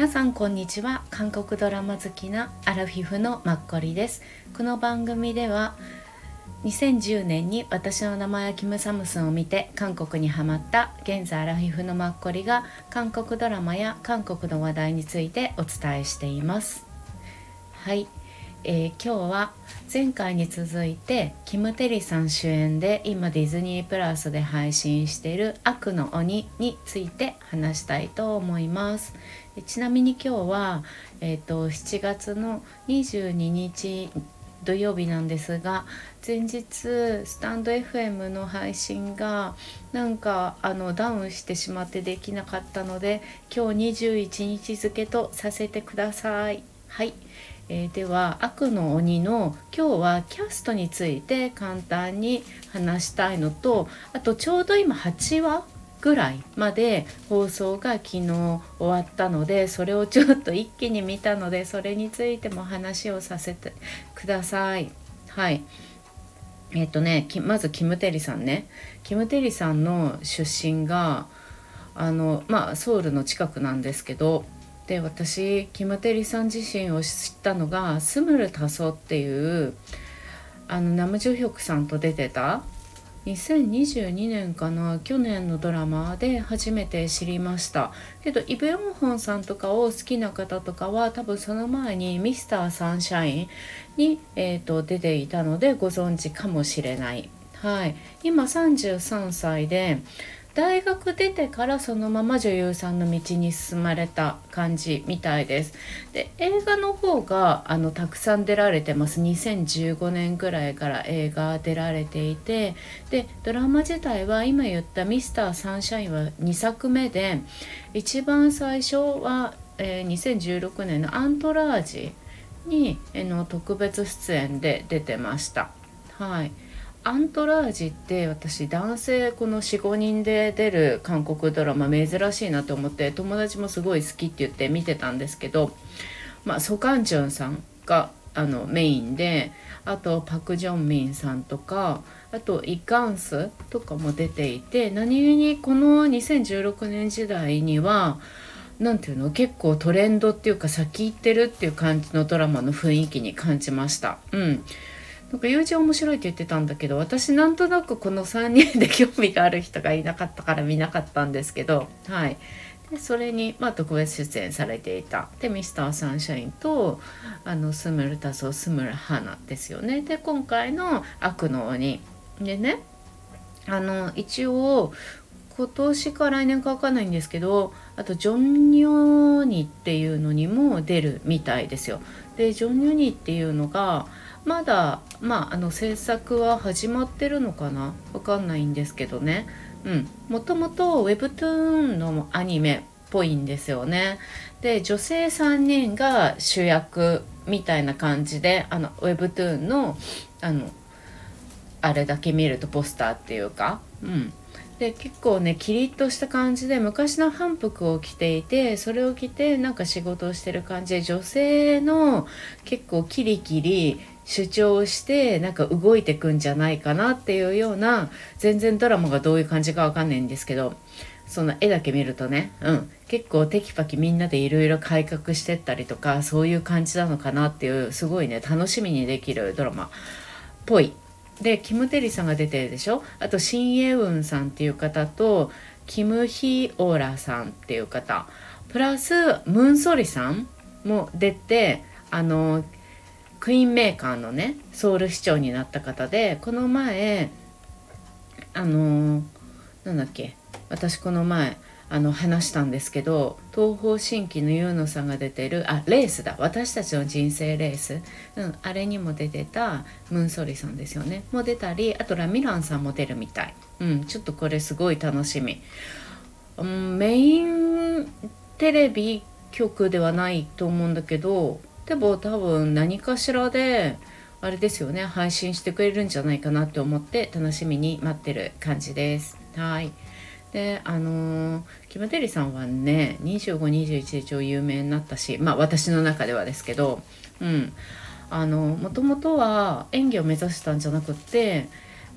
皆さんこんにちは。韓国ドラマ好きなアラフィフのマッコリです。この番組では2010年に私の名前はキム・サムスンを見て韓国にハマった現在アラフィフのマッコリが韓国ドラマや韓国の話題についてお伝えしています。はい。えー、今日は前回に続いてキム・テリさん主演で今ディズニープラスで配信している「悪の鬼」について話したいと思います。ちなみに今日は、えーと、7月の22日土曜日なんですが前日スタンド FM の配信がなんかあのダウンしてしまってできなかったので今日21日付とさせてください。はいえー、では「悪の鬼」の今日はキャストについて簡単に話したいのとあとちょうど今8話ぐらいまで放送が昨日終わったのでそれをちょっと一気に見たのでそれについても話をさせてください。はいえっ、ー、とねまずキム・テリさんねキム・テリさんの出身があのまあソウルの近くなんですけどで私キム・テリさん自身を知ったのがスムル・タソっていうあのナムジュヒョクさんと出てた2022年かな去年のドラマで初めて知りました。けどイ・ブヨンホンさんとかを好きな方とかは多分その前にミスターサンシャインに、えー出ていたのでご存知かもしれない。はい。今33歳で大学出てからそのまま女優さんの道に進まれた感じみたいです。で映画の方があのたくさん出られてます2015年ぐらいから映画出られていてでドラマ自体は今言った「ミスターサンシャイン」は2作目で一番最初は、えー、2016年の「アントラージ」に、の特別出演で出てました。はいアントラージって私男性この45人で出る韓国ドラマ珍しいなと思って友達もすごい好きって言って見てたんですけど、まあ、ソカンチュンさんがあのメインであとパク・ジョンミンさんとかあとイ・カンスとかも出ていて何気にこの2016年時代には何ていうの結構トレンドっていうか先行ってるっていう感じのドラマの雰囲気に感じました。うんなんか友人面白いって言ってたんだけど私なんとなくこの3人で興味がある人がいなかったから見なかったんですけどはい。でそれに、まあ、特別出演されていた。でミスターサンシャインとあのスムルタソスムルハナですよね。で今回の「悪の鬼」でねあの一応今年か来年か分かんないんですけどあとジョン・ニョニっていうのにも出るみたいですよ。でジョン・ニョニっていうのがまだまああの制作は始まってるのかな？わかんないんですけどね。うん。もともと Webtoon のアニメっぽいんですよね。で女性3人が主役みたいな感じであの Webtoon のあのあれだけ見るとポスターっていうか。うん。で結構ねキリッとした感じで昔の反復を着ていてそれを着てなんか仕事をしてる感じで女性の結構キリキリ主張してなんか動いてくんじゃないかなっていうような全然ドラマがどういう感じかわかんないんですけどその絵だけ見るとね、うん、結構テキパキみんなでいろいろ改革してったりとかそういう感じなのかなっていうすごいね楽しみにできるドラマっぽい。でキム・テリさんが出てるでしょ？あとシン・エウンさんっていう方とキム・ヒオーラさんっていう方。プラスムン・ソリさんも出てあのクイーンメーカーのねソウル市長になった方でこの前あのなんだっけ私この前あの話したんですけど東方神起のユーノさんが出てるあレースだ私たちの人生レース、うん、あれにも出てたムンソリさんですよね。も出たりあとラミランさんも出るみたい、うん、ちょっとこれすごい楽しみ、うん、メインテレビ局ではないと思うんだけどでも多分何かしらであれですよね配信してくれるんじゃないかなって思って楽しみに待ってる感じです。はい。であのー、キム・テリさんはね2521で超有名になったしまあ私の中ではですけどうん。あのもともとは演技を目指したんじゃなくって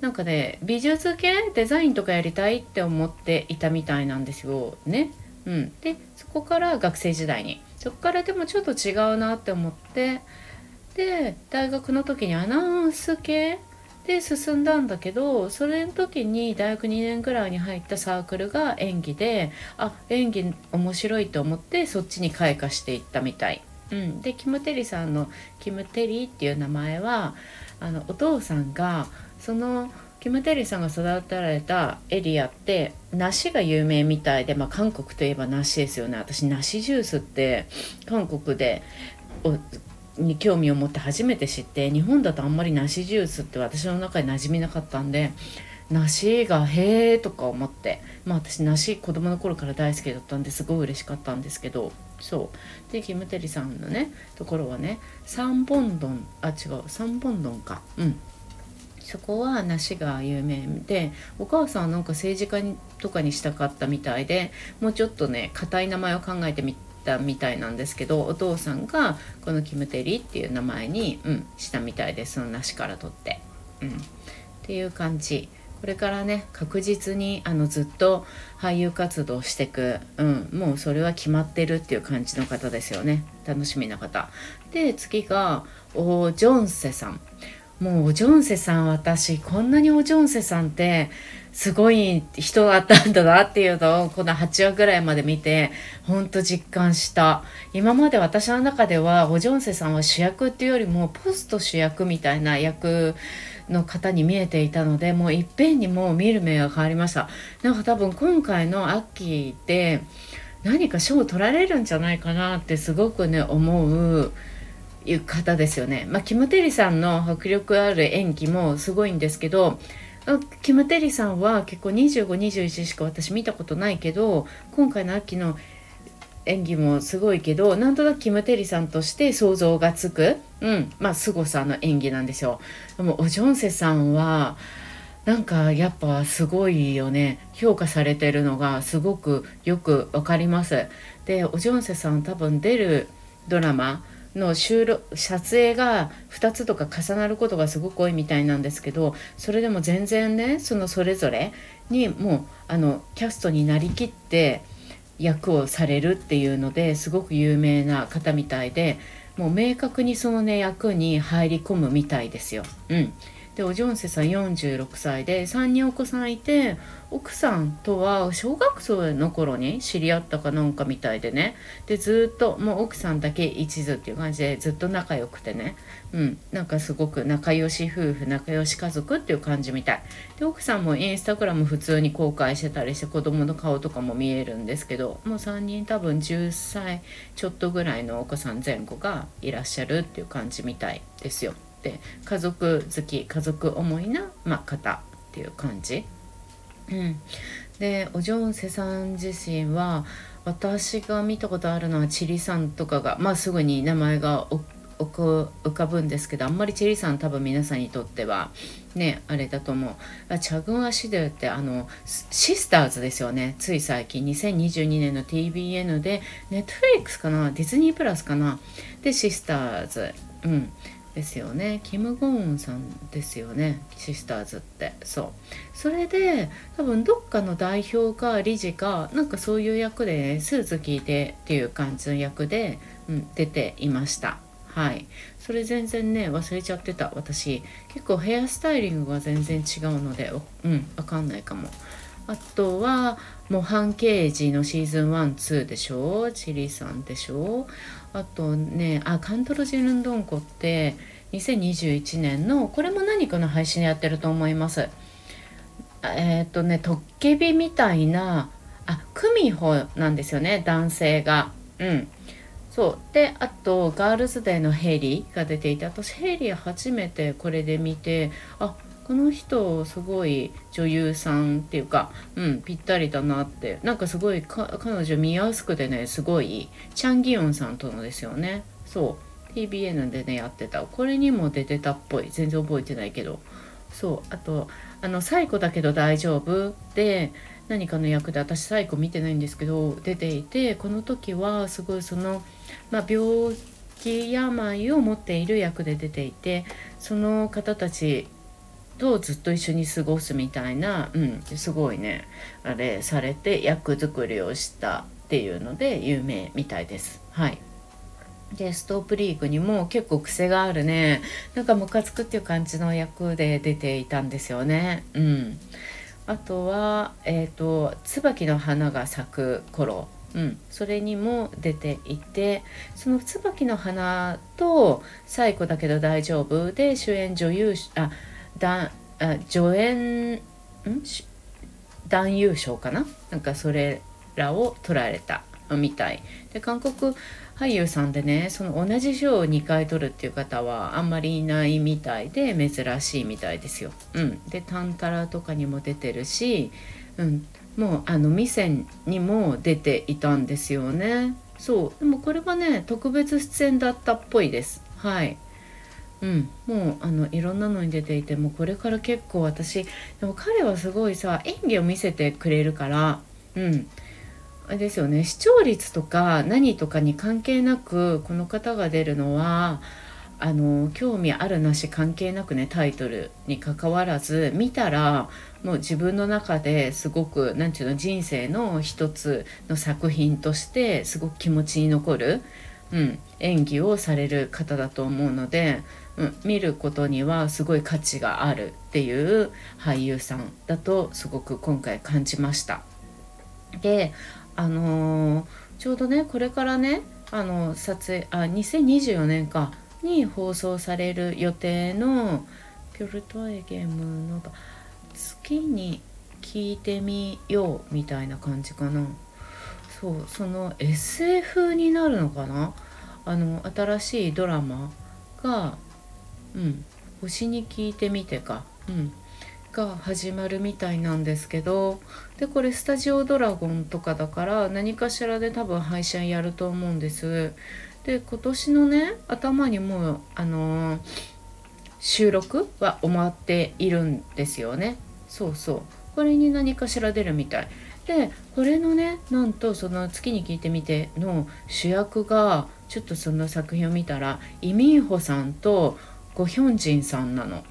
なんかね美術系デザインとかやりたいって思っていたみたいなんですよ。ね。うん、でそこから学生時代にそこからでもちょっと違うなって思ってで大学の時にアナウンス系で進んだんだけどそれの時に大学2年ぐらいに入ったサークルが演技であ演技面白いと思ってそっちに開花していったみたい。うん、でキム・テリさんのキム・テリーっていう名前はあのお父さんがそのキム・テリさんが育てられたエリアって梨が有名みたいで、まあ、韓国といえば梨ですよね。私梨ジュースって韓国でに興味を持って初めて知って日本だとあんまり梨ジュースって私の中に馴染みなかったんで梨がへえとか思ってまあ私梨子供の頃から大好きだったんですごい嬉しかったんですけどそう。でキム・テリさんのねところはね三本丼あ違う三本丼か。うん。そこは梨が有名でお母さんはなんか政治家にとかにしたかったみたいでもうちょっとね硬い名前を考えてみたみたいなんですけどお父さんがこのキムテリっていう名前に、うん、したみたいですその梨から取って、うん、っていう感じ。これからね確実にあのずっと俳優活動してく、うん、もうそれは決まってるっていう感じの方ですよね。楽しみな方。で次がオジョンセさん。もうおジョンセさん私こんなにおジョンセさんってすごい人だったんだなっていうのをこの8話ぐらいまで見てほんと実感した。今まで私の中ではおジョンセさんは主役っていうよりもポスト主役みたいな役の方に見えていたのでもういっぺんにもう見る目が変わりました。なんか多分今回のアッキーで何か賞を取られるんじゃないかなってすごくね思ういう方ですよね。まあ、キム・テリさんの迫力ある演技もすごいんですけどキム・テリさんは結構2521しか私見たことないけど今回の秋の演技もすごいけどなんとなくキム・テリさんとして想像がつく、うんまあ、凄さの演技なんですよ。でもオジョンセさんはなんかやっぱすごいよね評価されてるのがすごくよくわかります。でオジョンセさん多分出るドラマの収録撮影が2つとか重なることがすごく多いみたいなんですけどそれでも全然ねそのそれぞれにもうあのキャストになりきって役をされるっていうのですごく有名な方みたいでもう明確にそのね役に入り込むみたいですよ。うんでおジョンセさん46歳で3人お子さんいて奥さんとは小学生の頃に知り合ったかなんかみたいでね。でずっともう奥さんだけ一途っていう感じでずっと仲良くてね。うん。なんかすごく仲良し夫婦仲良し家族っていう感じみたい。で奥さんもインスタグラム普通に公開してたりして子供の顔とかも見えるんですけどもう3人多分10歳ちょっとぐらいのお子さん前後がいらっしゃるっていう感じみたいですよ。って家族好き家族思いな、まあ、方っていう感じ。うん、でおジョンセさん自身は私が見たことあるのはチリさんとかが、まあ、すぐに名前が浮かぶんですけどあんまりチェリさん多分皆さんにとってはねあれだと思う。チャグン・アシドゥってあのシスターズですよね。つい最近。2022年の TBN でネットフリックスかな？ディズニープラスかな？でシスターズ。うん。ですよね。キム・ゴーンさんですよね。シスターズって。そう。それで多分どっかの代表か理事かなんかそういう役で、スーツ着いてっていう感じの役で、うん、出ていました。はい。それ全然ね忘れちゃってた。私結構ヘアスタイリングが全然違うのでうん分かんないかも。あとは模範刑事のシーズン12でしょ？チリさんでしょ？あとねあカントロジルンドンコって2021年のこれも何かの配信やってると思います。えっ、ー、とねトッケビみたいなあクミホなんですよね男性が。うん。そう。であとガールズデーのヘイリーが出ていて私ヘイリー初めてこれで見てあこの人すごい女優さんっていうか、うん、ぴったりだなって。なんかすごい彼女見やすくてねすごいチャン・ギヨンさんとのですよね。そう。TBN でねやってた。これにも出てたっぽい。全然覚えてないけど。そう。あとあの「最後だけど大丈夫」で何かの役で私最後見てないんですけど出ていてこの時はすごいその、まあ、病気病を持っている役で出ていてその方たちとずっと一緒に過ごすみたいな、うん、すごいねあれされて役作りをしたっていうので有名みたいです。はい。でストープリーグにも結構癖があるね。なんかムカつくっていう感じの役で出ていたんですよね。うん。あとはえ、ー、と椿の花が咲く頃。うん、それにも出ていてその椿の花と「最古だけど大丈夫」で主演女優あだ助演ん？男優賞かな？なんかそれらを取られたみたい。で韓国俳優さんでねその同じ賞を2回取るっていう方はあんまりいないみたいで珍しいみたいですよ。うん、で「タンタラ」とかにも出てるし、うん、もうあの店にも出ていたんですよね。そう。でもこれはね特別出演だったっぽいです。はい。うん、もうあのいろんなのに出ていてもこれから結構私でも彼はすごいさ演技を見せてくれるからうん。あれですよね。視聴率とか何とかに関係なくこの方が出るのはあの興味あるなし関係なくねタイトルにかかわらず見たらもう自分の中ですごく何て言うの人生の一つの作品としてすごく気持ちに残る、うん、演技をされる方だと思うので、うん、見ることにはすごい価値があるっていう俳優さんだとすごく今回感じました。であのー、ちょうどねこれからねあの撮影あ2024年かに放送される予定の「ピョルトエゲームの月に聞いてみよう」みたいな感じかなそうその SF になるのかな？あの新しいドラマが「うん。星に聞いてみてか」うん。が始まるみたいなんですけど。でこれスタジオドラゴンとかだから何かしらで多分配信やると思うんです。で今年のね頭にもうあのー、収録は終わっているんですよね。そうそう。これに何かしら出るみたい。でこれのねなんとその「月に聞いてみて」の主役がちょっとその作品を見たらイ・ミンホさんとゴヒョンジンさんなの。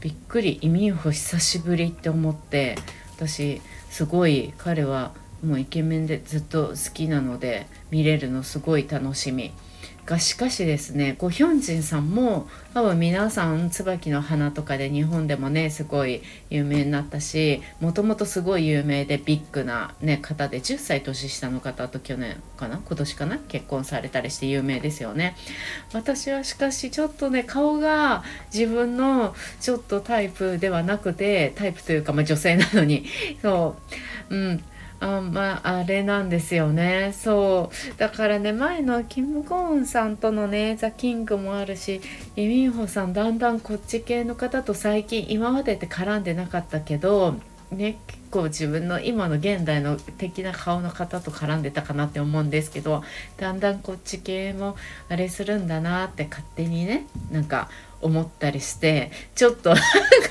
びっくり移民ホ久しぶりって思って私すごい彼はもうイケメンでずっと好きなので見れるのすごい楽しみ。がしかしですねゴヒョンジンさんも多分皆さん椿の花とかで日本でもねすごい有名になったしもともとすごい有名でビッグな、ね、方で10歳年下の方と去年かな今年かな結婚されたりして有名ですよね。私はしかしちょっとね顔が自分のちょっとタイプではなくてタイプというか、まあ、女性なのに。そう。うん。あまあれなんですよね。そう。だからね前のキム・ゴーンさんとのねザ・キングもあるしイ・ミンホさんだんだんこっち系の方と最近今までって絡んでなかったけどね結構自分の今の現代の的な顔の方と絡んでたかなって思うんですけどだんだんこっち系もあれするんだなって勝手にねなんか思ったりしてちょっとなん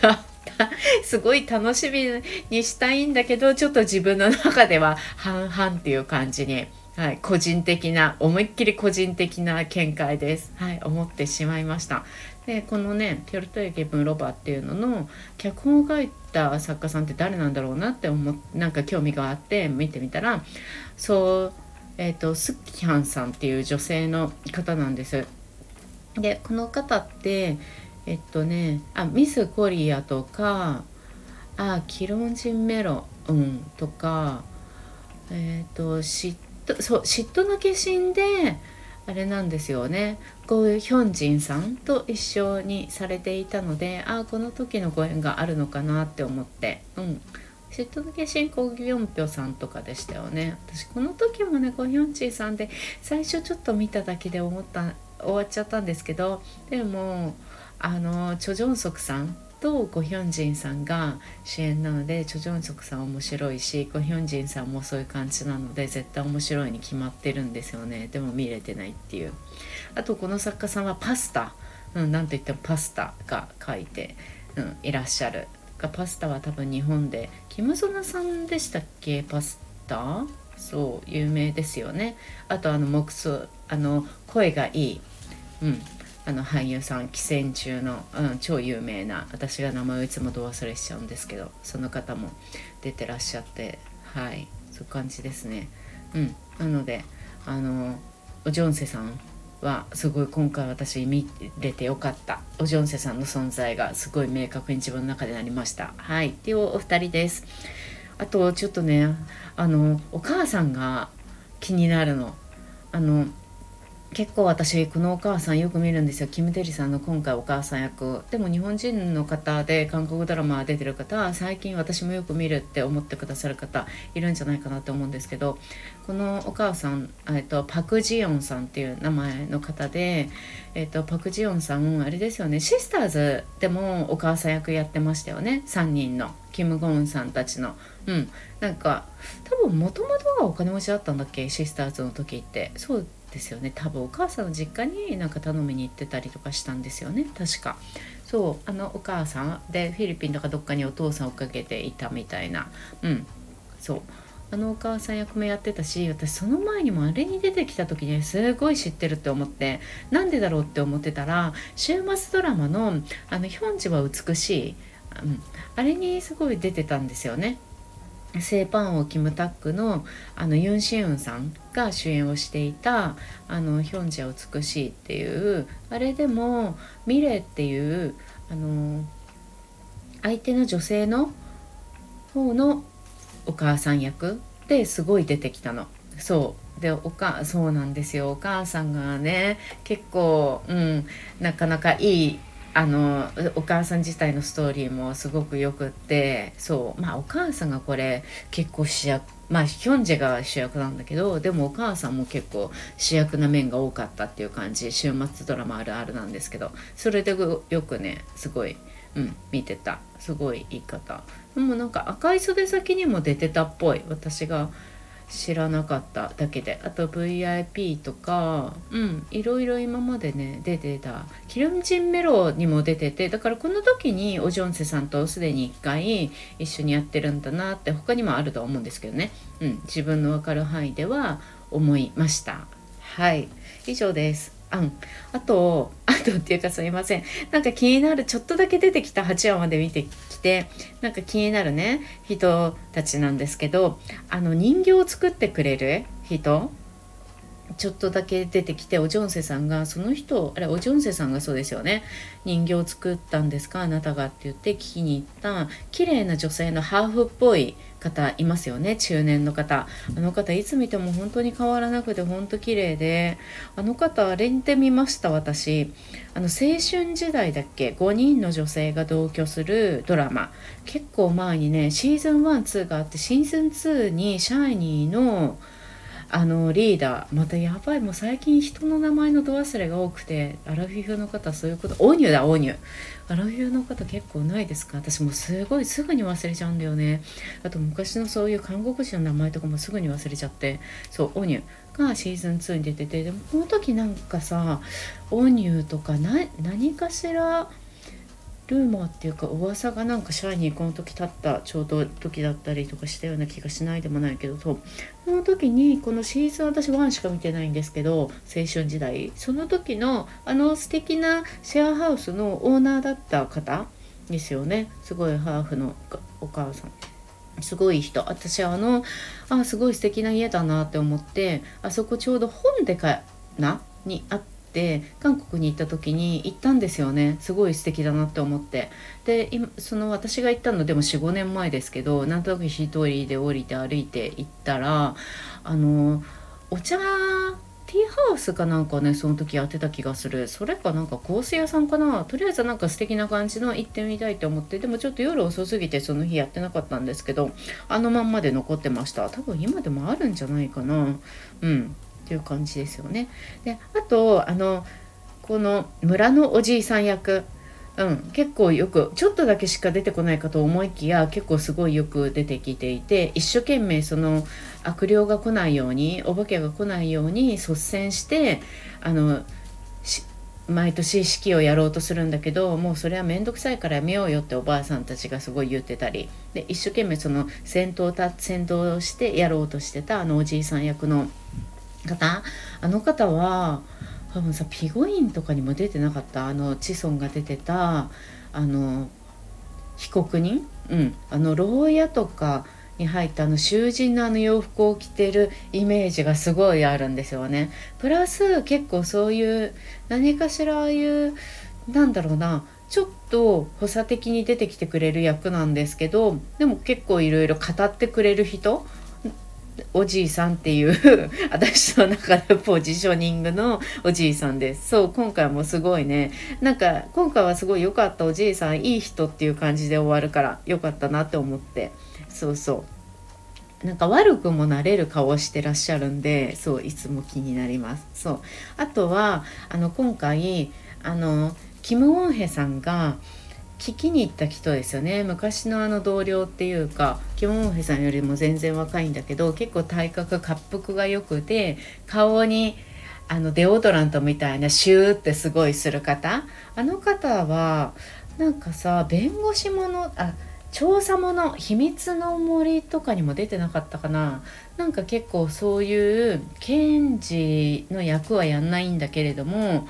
か すごい楽しみにしたいんだけどちょっと自分の中では半々っていう感じに、はい、個人的な思いっきり個人的な見解です、はい、思ってしまいました。でこのね「ピョルトエゲブン・ロバ」っていうのの脚本を書いた作家さんって誰なんだろうなって思なんか興味があって見てみたらそうえーと、とスッキハンさんっていう女性の方なんです。でこの方ってえっとねあミスコリアとかあキロンジンメロンとかえっ、と嫉妬そう嫉妬の化身であれなんですよね。ゴーヒョンジンさんと一緒にされていたのであこの時のご縁があるのかなって思って。うん。嫉妬の化身コギョンピョさんとかでしたよね。私この時もねゴヒョンジンさんで最初ちょっと見ただけで思った終わっちゃったんですけどでもあのチョ・ジョンソクさんとゴヒョンジンさんが主演なのでチョ・ジョンソクさん面白いしゴヒョンジンさんもそういう感じなので絶対面白いに決まってるんですよね。でも見れてないっていう。あとこの作家さんはパスタ、うん、なんといってもパスタが書いて、うん、いらっしゃる。がパスタは多分日本でキム・ソナさんでしたっけ？パスタ？そう有名ですよね。あとあの木あの声がいい。うん。あの俳優さん寄戦中の、うん、超有名な私が名前をいつもど忘れしちゃうんですけどその方も出てらっしゃってはいそういう感じですね。うんなのであのおジョンセさんはすごい今回私見れてよかった。おジョンセさんの存在がすごい明確に自分の中でなりました。はいっていうお二人です。あとちょっとねあのお母さんが気になるの。あの結構私このお母さんよく見るんですよ。キム・テリさんの今回お母さん役。でも日本人の方で韓国ドラマ出てる方最近私もよく見るって思ってくださる方いるんじゃないかなと思うんですけどこのお母さん、えっと、パク・ジヨンさんっていう名前の方で、えっと、パク・ジヨンさんあれですよね。シスターズでもお母さん役やってましたよね。3人の。キム・ゴンさんたちの。うん。なんか多分もともとはお金持ちだったんだっけ？シスターズの時って。そうですよね。多分お母さんの実家になんか頼みに行ってたりとかしたんですよね。確か。そう。あのお母さんでフィリピンとかどっかにお父さんをかけていたみたいな。うん。そう。あのお母さん役もやってたし私その前にもあれに出てきた時にすごい知ってるって思ってなんでだろうって思ってたら週末ドラマの「あのヒョンジは美しい」うん、あれにすごい出てたんですよね。セイパンオキムタックのあのユン・シウンさんが主演をしていた「あのヒョンジャ美しい」っていうあれでもミレっていうあの相手の女性の方のお母さん役ですごい出てきたの。そうでおかそうなんですよお母さんがね結構、うん、なかなかいいあのお母さん自体のストーリーもすごくよくってそうまあお母さんがこれ結構主役まあヒョンジェが主役なんだけどでもお母さんも結構主役な面が多かったっていう感じ週末ドラマあるあるなんですけどそれでよくねすごい、うん、見てた。すごい言い方。でもなんか赤い袖先にも出てたっぽい。私が知らなかっただけで。あと VIP とかうん。いろいろ今までね出てた。キルムジンメロにも出ててだからこの時にオジョンセさんとすでに1回一緒にやってるんだなって他にもあると思うんですけどね、うん、自分の分かる範囲では思いました。はい。以上ですあん。あとあとっていうかすみません。なんか気になるちょっとだけ出てきた8話まで見てきてなんか気になるね人たちなんですけどあの人形を作ってくれる人ちょっとだけ出てきておジョンセさんがその人あれおジョンセさんがそうですよね。人形を作ったんですかあなたがって言って聞きに行った綺麗な女性のハーフっぽい方いますよね中年の方。あの方いつ見ても本当に変わらなくて本当綺麗で。あの方あれで見ました私。あの青春時代だっけ？5人の女性が同居するドラマ。結構前にねシーズン12があってシーズン2にシャイニーのあのリーダーまたやばいもう最近人の名前のド忘れが多くてアラフィフの方そういうことオーニュだオーニュ。アラフィフの方結構ないですか？私もすごいすぐに忘れちゃうんだよね。あと昔のそういう韓国人の名前とかもすぐに忘れちゃって。そうオーニュがシーズン2に出ててでもこの時なんかさオーニュとか何かしらルーマーっていうか噂がなんかシャイニーこの時立ったちょうど時だったりとかしたような気がしないでもないけどその時にこのシーズン私1しか見てないんですけど青春時代その時のあの素敵なシェアハウスのオーナーだった方ですよね。すごいハーフのお母さん。すごい人。私あのあすごい素敵な家だなって思ってあそこちょうど本でかな？にあってて韓国に行った時に行ったんですよね。すごい素敵だなって思って。で今その私が行ったのでも45年前ですけどなんとなく一人で降りて歩いて行ったらあのお茶ティーハウスかなんかねその時やってた気がする。それかなんか香水屋さんかな。とりあえずなんか素敵な感じの行ってみたいと思って。でもちょっと夜遅すぎてその日やってなかったんですけどあのまんまで残ってました。多分今でもあるんじゃないかな。うん。っていう感じですよね。であとあのこの村のおじいさん役うん、結構よくちょっとだけしか出てこないかと思いきや結構すごいよく出てきていて一生懸命その悪霊が来ないようにお化けが来ないように率先してあの毎年式をやろうとするんだけどもうそれは面倒くさいからやめようよっておばあさんたちがすごい言ってたりで一生懸命その先頭た先導してやろうとしてたあのおじいさん役の方？あの方は多分さピゴインとかにも出てなかった？あのチソンが出てたあの被告人？うん。あの牢屋とかに入ったあの囚人のあの洋服を着てるイメージがすごいあるんですよね。プラス結構そういう何かしらああいうなんだろうなちょっと補佐的に出てきてくれる役なんですけどでも結構いろいろ語ってくれる人おじいさんっていう 私の中でポジショニングのおじいさんです。そう今回もすごいね。なんか今回はすごい良かったおじいさんいい人っていう感じで終わるから良かったなって思って。そうそう。なんか悪くもなれる顔をしてらっしゃるんでそういつも気になります。そう。あとはあの今回あのキム・ウォンヘさんが聞きに行った人ですよね。昔のあの同僚っていうかキム・ウォンヘさんよりも全然若いんだけど結構体格滑腹が良くて顔にあのデオドラントみたいなシューってすごいする方。あの方はなんかさ弁護士ものあ調査もの秘密の森とかにも出てなかったかな。なんか結構そういう検事の役はやんないんだけれども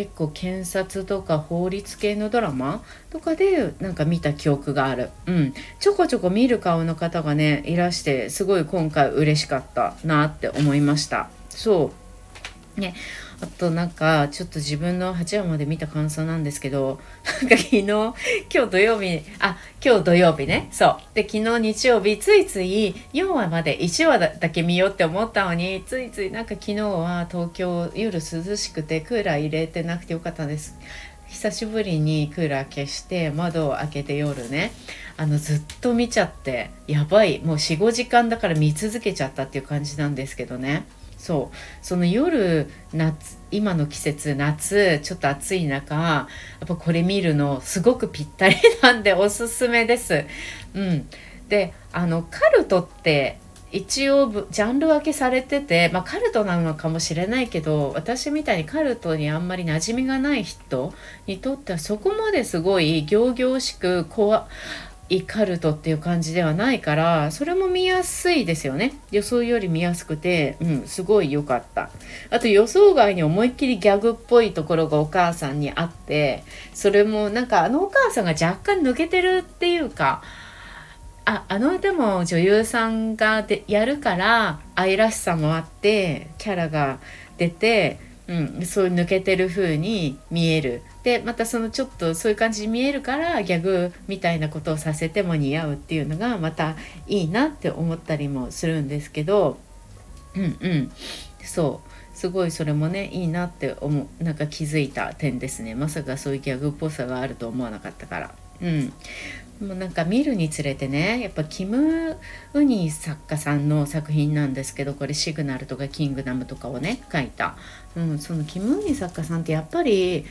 結構検察とか法律系のドラマとかでなんか見た記憶がある、うん、ちょこちょこ見る顔の方がねいらしてすごい今回嬉しかったなって思いました。そう。ね。あとなんかちょっと自分の8話まで見た感想なんですけどなんか昨日今日土曜日あ今日土曜日ね。そう。で昨日日曜日ついつい4話まで1話だけ見ようって思ったのについついなんか昨日は東京夜涼しくてクーラー入れてなくてよかったです。久しぶりにクーラー消して窓を開けて夜ね。あのずっと見ちゃってやばい。もう45時間だから見続けちゃったっていう感じなんですけどね。そうその夜夏今の季節夏ちょっと暑い中やっぱこれ見るのすごくぴったりなんでおすすめです。うん、であのカルトって一応ジャンル分けされてて、まあ、カルトなのかもしれないけど私みたいにカルトにあんまり馴染みがない人にとってはそこまですごい仰々しく怖イカルトっていう感じではないからそれも見やすいですよね。予想より見やすくてうんすごい良かった。あと予想外に思いっきりギャグっぽいところがお母さんにあってそれもなんかあのお母さんが若干抜けてるっていうかああのでも女優さんがでやるから愛らしさもあってキャラが出てうん、そういう抜けてる風に見える。でまたそのちょっとそういう感じに見えるからギャグみたいなことをさせても似合うっていうのがまたいいなって思ったりもするんですけど。うんうん。そう。すごいそれもねいいなって思うなんか気づいた点ですね。まさかそういうギャグっぽさがあると思わなかったから。うん。もうなんか見るにつれてねやっぱキム・ウニ作家さんの作品なんですけどこれ「シグナル」とか「キングダム」とかをね書いた、うん、そのキム・ウニ作家さんってやっぱり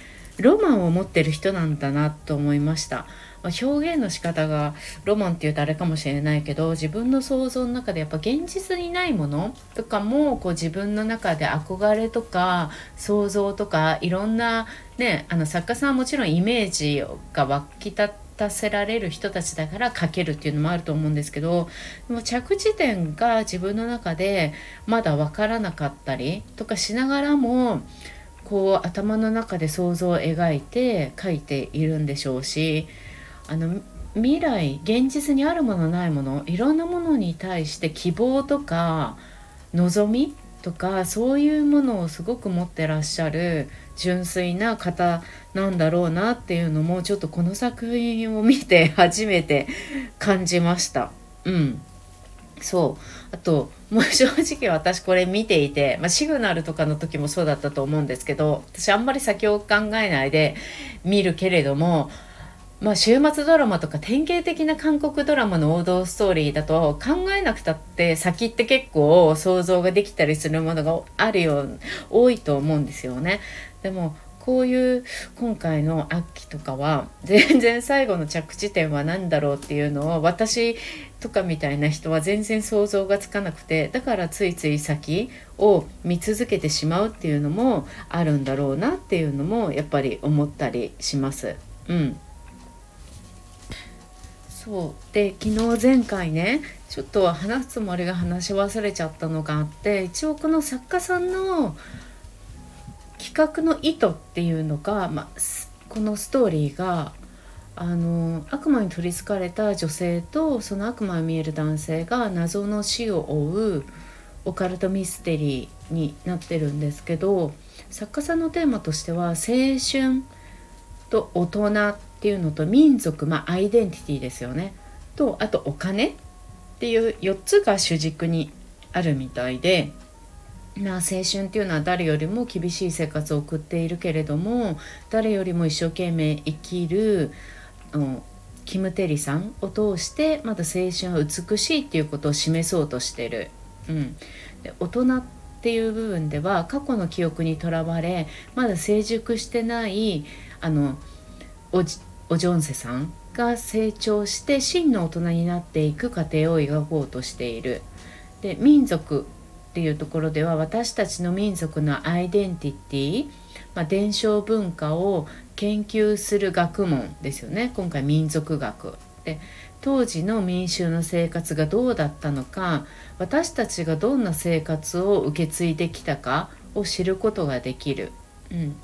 ロマンを持ってる人なんだなと思いました。ま、表現の仕方がロマンっていうとあれかもしれないけど自分の想像の中でやっぱ現実にないものとかもこう自分の中で憧れとか想像とかいろんなねあの作家さんはもちろんイメージが湧き立たせられる人たちだから書けるっていうのもあると思うんですけどでも着地点が自分の中でまだ分からなかったりとかしながらもこう頭の中で想像を描いて書いているんでしょうしあの未来現実にあるものないものいろんなものに対して希望とか望みとかそういうものをすごく持ってらっしゃる純粋な方なんだろうなっていうのもちょっとこの作品を見て初めて感じました。うんそうあともう 正直私これ見ていて、まあ、シグナルとかの時もそうだったと思うんですけど私あんまり先を考えないで見るけれどもまあ、週末ドラマとか典型的な韓国ドラマの王道ストーリーだと考えなくたって先って結構想像ができたりするものがあるよう多いと思うんですよね。でもこういう今回の秋とかは 全然最後の着地点は何だろうっていうのを私とかみたいな人は全然想像がつかなくてだからついつい先を見続けてしまうっていうのもあるんだろうなっていうのもやっぱり思ったりします。うんそうで昨日前回ねちょっと話すつもりが話し忘れちゃったのがあって一応この作家さんの企画の意図っていうのが、まあ、このストーリーがあの悪魔に取りつかれた女性とその悪魔を見える男性が謎の死を追うオカルトミステリーになってるんですけど作家さんのテーマとしては青春と大人っていうのと民族まあアイデンティティですよねとあとお金っていう4つが主軸にあるみたいで。まあ、青春っていうのは誰よりも厳しい生活を送っているけれども誰よりも一生懸命生きるキム・テリさんを通してまだ青春は美しいっていうことを示そうとしてる、うん、で大人っていう部分では過去の記憶にとらわれまだ成熟してないあのおじおジョンセさんが成長して真の大人になっていく過程を描こうとしている。で民族っていうところでは私たちの民族のアイデンティティ、まあ、伝承文化を研究する学問ですよね。今回民族学。で当時の民衆の生活がどうだったのか私たちがどんな生活を受け継いできたかを知ることができる。うん、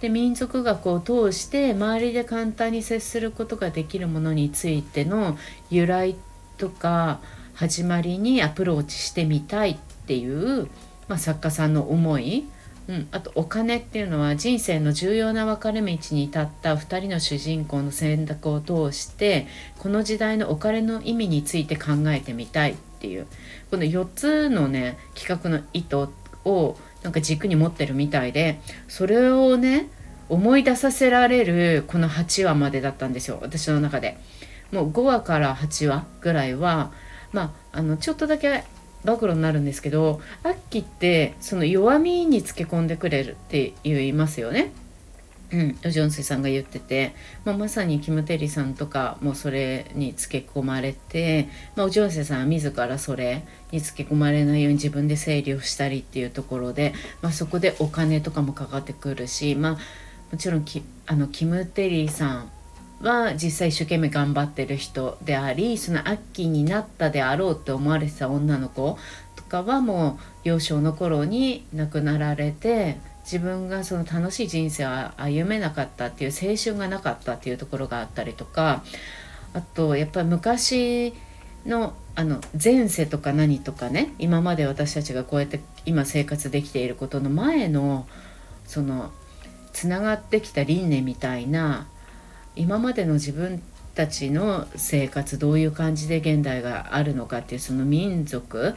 で民族学を通して周りで簡単に接することができるものについての由来とか始まりにアプローチしてみたい。っていう、まあ、作家さんの思いうん、あとお金っていうのは人生の重要な分かれ道に立った2人の主人公の選択を通してこの時代のお金の意味について考えてみたいっていうこの4つのね企画の意図をなんか軸に持ってるみたいでそれをね思い出させられるこの8話までだったんですよ私の中で。もう5話から8話ぐらいはまああのちょっとだけ暴露になるんですけどアッキってその弱みにつけ込んでくれるって言いますよね。うん、ジョンセさんが言ってて、まあ、まさにキム・テリさんとかもそれにつけ込まれて、まあ、おジョンセさんは自らそれにつけ込まれないように自分で整理をしたりっていうところで、まあ、そこでお金とかもかかってくるし、まあ、もちろんキあのキム・テリーさんは実際一生懸命頑張ってる人でありそのアッキーになったであろうって思われてた女の子とかはもう幼少の頃に亡くなられて自分がその楽しい人生を歩めなかったっていう青春がなかったっていうところがあったりとかあとやっぱり昔のあの前世とか何とかね今まで私たちがこうやって今生活できていることの前のそのつながってきた輪廻みたいな今までの自分たちの生活どういう感じで現代があるのかっていうその民族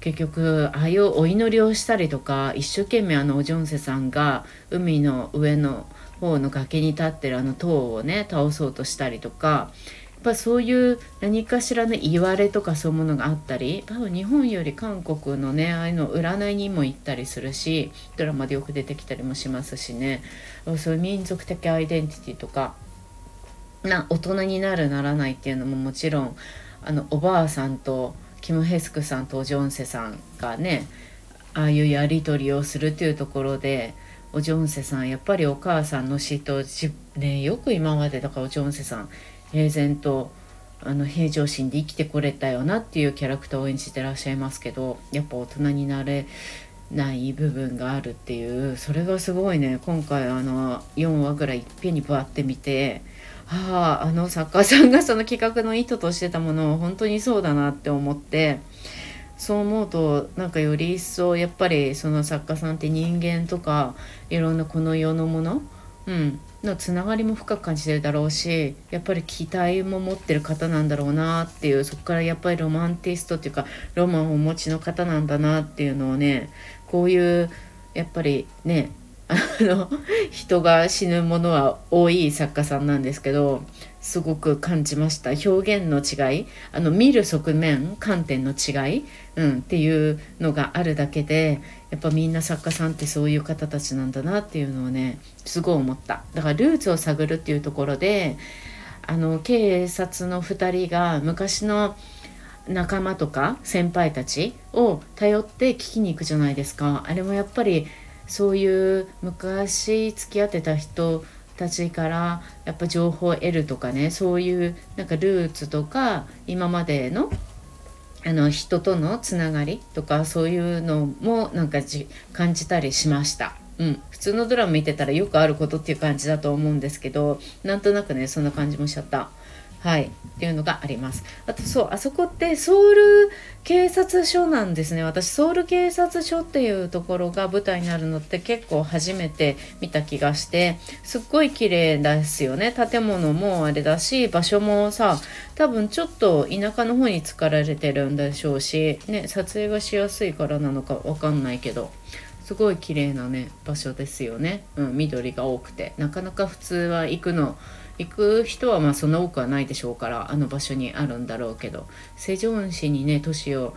結局ああいうお祈りをしたりとか一生懸命あのおジョンセさんが海の上の方の崖に立ってるあの塔をね倒そうとしたりとかやっぱそういう何かしらの言われとかそういうものがあったり多分日本より韓国のねああいうの占いにも行ったりするしドラマでよく出てきたりもしますしね。そういう民族的アイデンティティとかな大人になるならないっていうのももちろんあのおばあさんとキム・ヘスクさんとジョンセさんがねああいうやり取りをするっていうところでおジョンセさんやっぱりお母さんの死とねよく今までだからおジョンセさん平然とあの平常心で生きてこれたよなっていうキャラクターを演じてらっしゃいますけどやっぱ大人になれない部分があるっていうそれがすごいね今回あの4話ぐらいいっぺんにバーって見てあああの作家さんがその企画の意図としてたものを本当にそうだなって思ってそう思うとなんかより一層やっぱりその作家さんって人間とかいろんなこの世のもの、うん、のつながりも深く感じてるだろうしやっぱり期待も持ってる方なんだろうなっていうそこからやっぱりロマンティストっていうかロマンをお持ちの方なんだなっていうのをねこういうやっぱりねあの人が死ぬものは多い作家さんなんですけどすごく感じました。表現の違いあの見る側面観点の違い、うん、っていうのがあるだけでやっぱみんな作家さんってそういう方たちなんだなっていうのをねすごい思った。だからルーツを探るっていうところであの警察の2人が昔の仲間とか先輩たちを頼って聞きに行くじゃないですか。あれもやっぱりそういう昔付き合ってた人たちからやっぱ情報を得るとかねそういうなんかルーツとか今までのあの人とのつながりとかそういうのもなんかじ感じたりしました。うん、普通のドラマ見てたらよくあることっていう感じだと思うんですけどなんとなくねそんな感じもしちゃった。はい、っていうのがあります。あとそうあそこってソウル警察署なんですね私ソウル警察署っていうところが舞台になるのって結構初めて見た気がしてすっごい綺麗ですよね建物もあれだし場所もさ多分ちょっと田舎の方に作られてるんでしょうし、ね、撮影がしやすいからなのかわかんないけど。すごい綺麗なね場所ですよね、うん、緑が多くてなかなか普通は行くの行く人はまあそんな多くはないでしょうからあの場所にあるんだろうけど。セジョン市にね都市を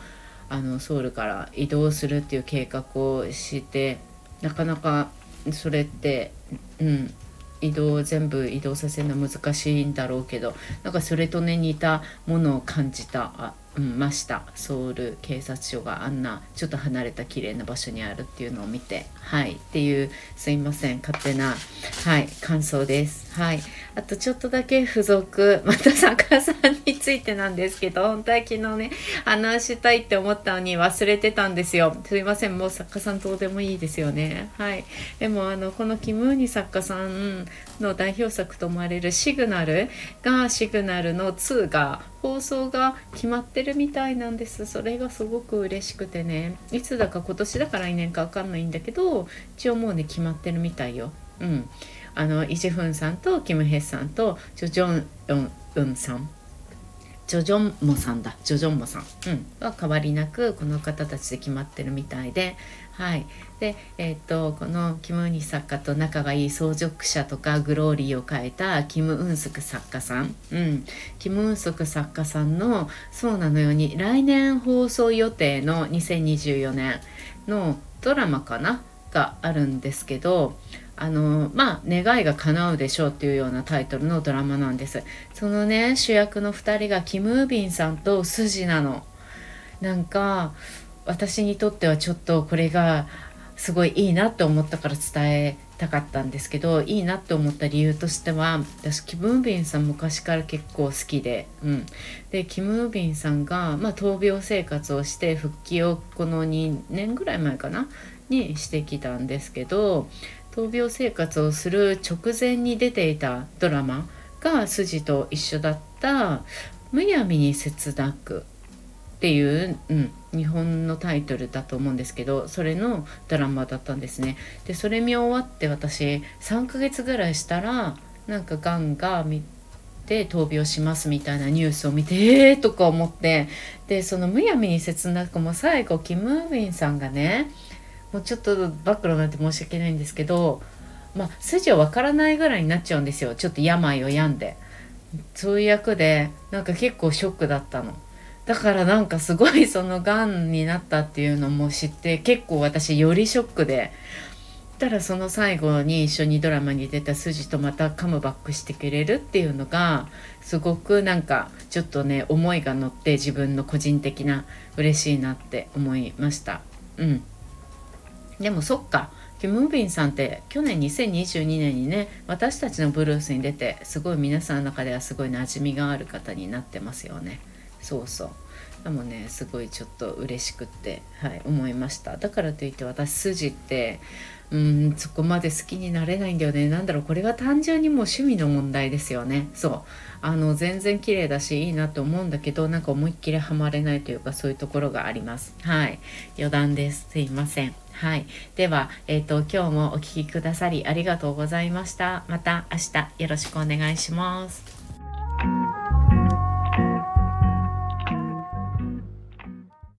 あのソウルから移動するっていう計画をしてなかなかそれってうん移動全部移動させるのは難しいんだろうけどなんかそれとね似たものを感じたあうん、ました。ソウル警察署があんなちょっと離れた綺麗な場所にあるっていうのを見て。はい。っていうすいません。勝手なはい感想です。はい。あとちょっとだけ付属 また作家さんについてなんですけど本当は昨日ね話したいって思ったのに忘れてたんですよ。すいませんもう作家さんどうでもいいですよね。はい。でもあのこのキムーニ作家さんの代表作と思われるシグナルがシグナルの2が放送が決まってるみたいなんです。それがすごく嬉しくてね。いつだか今年だから来年か分かんないんだけど一応もうね決まってるみたいよ。うん。あのイ・ジフンさんとキム・ヘッさんとジョジョン・ウンさん。ジョジョンモさんだ。ジョジョンモさん、うん、は変わりなくこの方たちで決まってるみたいで。はい。でえっ、とこのキム・ウニ作家と仲がいい相続者とかグローリーを変えたキム・ウンスク作家さん、うん、キム・ウンスク作家さんのそうなのように来年放送予定の2024年のドラマかな？があるんですけどあのまあ願いが叶うでしょうっていうようなタイトルのドラマなんです。そのね主役の2人がキム・ウビンさんとスジなの。なんか私にとってはちょっとこれがすごいいいなって思ったから伝えたかったんですけどいいなって思った理由としては私キム・ウビンさん昔から結構好きで、うん、でキム・ウビンさんが、まあ、闘病生活をして復帰をこの2年ぐらい前かな？にしてきたんですけど闘病生活をする直前に出ていたドラマが筋と一緒だった「むやみに切なく」っていう、うん、日本のタイトルだと思うんですけどそれのドラマだったんですね。でそれ見終わって私3ヶ月ぐらいしたらなんかがんが見て闘病しますみたいなニュースを見てえーとか思ってでそのむやみに切なくも最後キム・ウィンさんがねもうちょっと暴露なんて申し訳ないんですけどまあ筋はわからないぐらいになっちゃうんですよ。ちょっと病を病んで。そういう役でなんか結構ショックだったの。だからなんかすごい そのがんになったっていうのも知って結構私よりショックで。たらその最後に一緒にドラマに出た筋とまたカムバックしてくれるっていうのがすごくなんかちょっとね思いが乗って自分の個人的な嬉しいなって思いました。うん。でもそっか。キム・ービンさんって去年2022年にね私たちのブルースに出てすごい皆さんの中ではすごい馴染みがある方になってますよね。そうそう。でもねすごいちょっと嬉しくって、はい、思いました。だからといって私筋ってうんそこまで好きになれないんだよね。なんだろうこれは単純にもう趣味の問題ですよね。そう。あの全然綺麗だしいいなと思うんだけどなんか思いっきりハマれないというかそういうところがあります。はい。余談です。すいません。はい、では、えーと、今日もお聞きくださりありがとうございました。また明日よろしくお願いします。